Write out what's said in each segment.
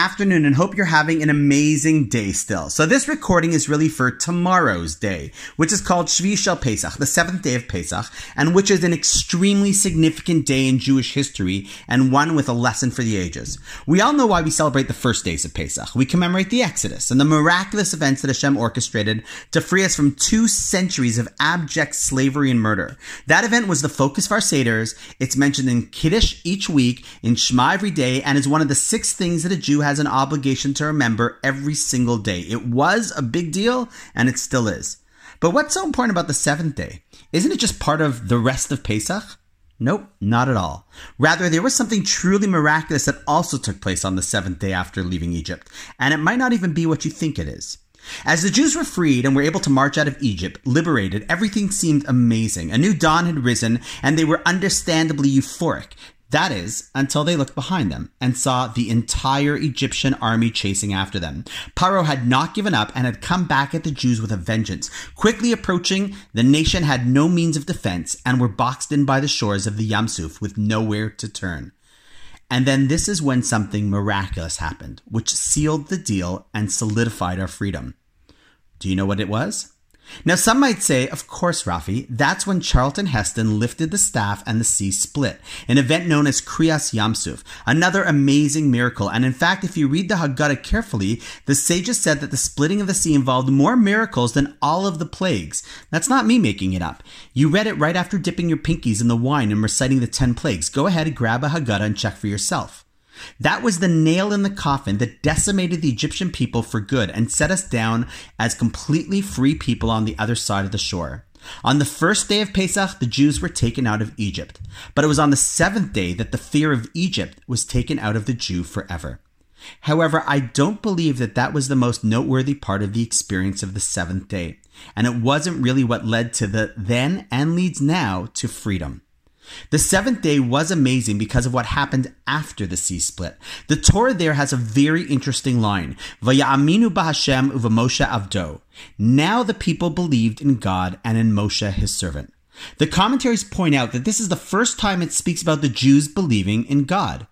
afternoon and hope you're having an amazing day still. So this recording is really for tomorrow's day, which is called Shvi Shel Pesach, the seventh day of Pesach, and which is an extremely significant day in Jewish history and one with a lesson for the ages. We all know why we celebrate the first days of Pesach. We commemorate the Exodus and the miraculous events that Hashem orchestrated to free us from two centuries of abject slavery and murder. That event was the focus of our Seder's. It's mentioned in Kiddush each week, in Shema every day, and is one of the six things that a Jew has an obligation to remember every single day. It was a big deal, and it still is. But what's so important about the seventh day? Isn't it just part of the rest of Pesach? Nope, not at all. Rather, there was something truly miraculous that also took place on the seventh day after leaving Egypt, and it might not even be what you think it is. As the Jews were freed and were able to march out of Egypt, liberated, everything seemed amazing. A new dawn had risen, and they were understandably euphoric. That is, until they looked behind them and saw the entire Egyptian army chasing after them. Paro had not given up and had come back at the Jews with a vengeance. Quickly approaching, the nation had no means of defense and were boxed in by the shores of the Yamsuf with nowhere to turn. And then this is when something miraculous happened, which sealed the deal and solidified our freedom. Do you know what it was? Now, some might say, of course, Rafi, that's when Charlton Heston lifted the staff and the sea split, an event known as Kriyas Yamsuf, another amazing miracle. And in fact, if you read the Haggadah carefully, the sages said that the splitting of the sea involved more miracles than all of the plagues. That's not me making it up. You read it right after dipping your pinkies in the wine and reciting the ten plagues. Go ahead and grab a Haggadah and check for yourself. That was the nail in the coffin that decimated the Egyptian people for good and set us down as completely free people on the other side of the shore. On the first day of Pesach, the Jews were taken out of Egypt, but it was on the seventh day that the fear of Egypt was taken out of the Jew forever. However, I don't believe that that was the most noteworthy part of the experience of the seventh day, and it wasn't really what led to the then and leads now to freedom. The seventh day was amazing because of what happened after the sea split. The Torah there has a very interesting line. Vayaminu b'Hashem uv'Moshe avdo. Now the people believed in God and in Moshe his servant. The commentaries point out that this is the first time it speaks about the Jews believing in God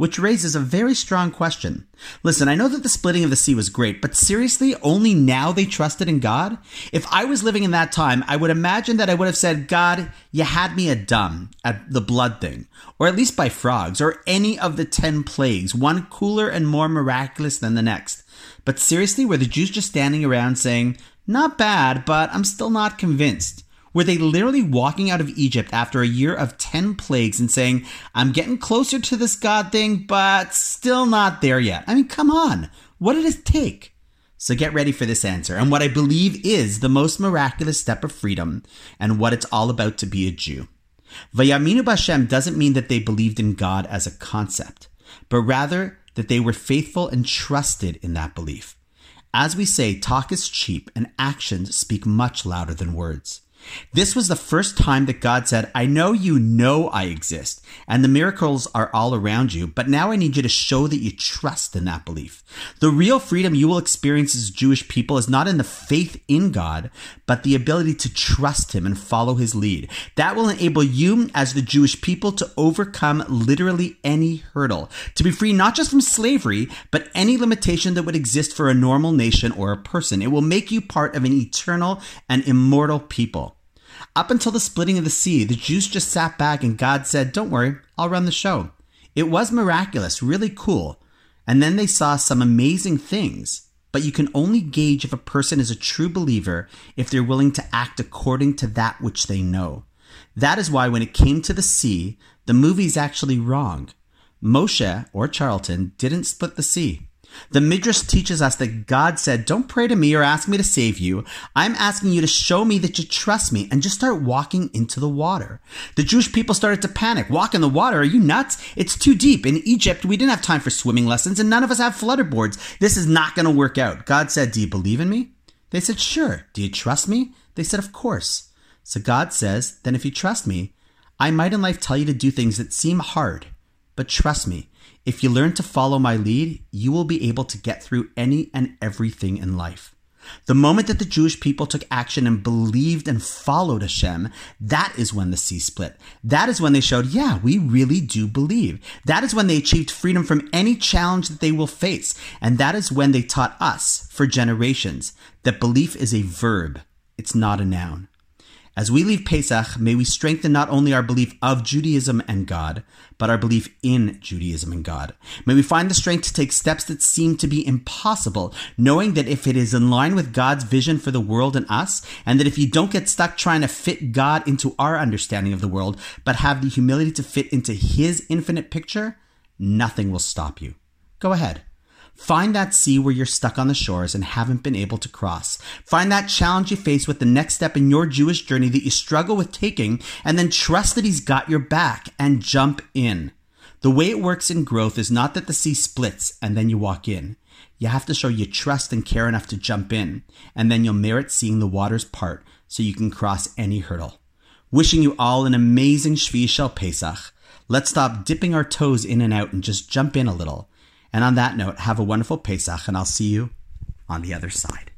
which raises a very strong question. Listen, I know that the splitting of the sea was great, but seriously, only now they trusted in God? If I was living in that time, I would imagine that I would have said, God, you had me a dumb, at the blood thing, or at least by frogs, or any of the ten plagues, one cooler and more miraculous than the next. But seriously, were the Jews just standing around saying, not bad, but I'm still not convinced? Were they literally walking out of Egypt after a year of 10 plagues and saying, I'm getting closer to this God thing, but still not there yet? I mean, come on. What did it take? So get ready for this answer and what I believe is the most miraculous step of freedom and what it's all about to be a Jew. Vayaminu Bashem doesn't mean that they believed in God as a concept, but rather that they were faithful and trusted in that belief. As we say, talk is cheap and actions speak much louder than words. This was the first time that God said, I know you know I exist and the miracles are all around you, but now I need you to show that you trust in that belief. The real freedom you will experience as Jewish people is not in the faith in God, but the ability to trust Him and follow His lead. That will enable you as the Jewish people to overcome literally any hurdle, to be free not just from slavery, but any limitation that would exist for a normal nation or a person. It will make you part of an eternal and immortal people. Up until the splitting of the sea, the Jews just sat back and God said, Don't worry, I'll run the show. It was miraculous, really cool. And then they saw some amazing things. But you can only gauge if a person is a true believer if they're willing to act according to that which they know. That is why when it came to the sea, the movie's actually wrong. Moshe, or Charlton, didn't split the sea. The Midrash teaches us that God said, Don't pray to me or ask me to save you. I'm asking you to show me that you trust me and just start walking into the water. The Jewish people started to panic. Walk in the water? Are you nuts? It's too deep. In Egypt, we didn't have time for swimming lessons and none of us have flutterboards. This is not going to work out. God said, Do you believe in me? They said, Sure. Do you trust me? They said, Of course. So God says, Then if you trust me, I might in life tell you to do things that seem hard, but trust me, if you learn to follow my lead, you will be able to get through any and everything in life. The moment that the Jewish people took action and believed and followed Hashem, that is when the sea split. That is when they showed, yeah, we really do believe. That is when they achieved freedom from any challenge that they will face. And that is when they taught us, for generations, that belief is a verb. It's not a noun. As we leave Pesach, may we strengthen not only our belief of Judaism and God, but our belief in Judaism and God. May we find the strength to take steps that seem to be impossible, knowing that if it is in line with God's vision for the world and us, and that if you don't get stuck trying to fit God into our understanding of the world, but have the humility to fit into His infinite picture, nothing will stop you. Go ahead. Find that sea where you're stuck on the shores and haven't been able to cross. Find that challenge you face with the next step in your Jewish journey that you struggle with taking, and then trust that He's got your back and jump in. The way it works in growth is not that the sea splits and then you walk in. You have to show you trust and care enough to jump in, and then you'll merit seeing the waters part so you can cross any hurdle. Wishing you all an amazing Shvi Pesach. Let's stop dipping our toes in and out and just jump in a little. And on that note, have a wonderful Pesach, and I'll see you on the other side.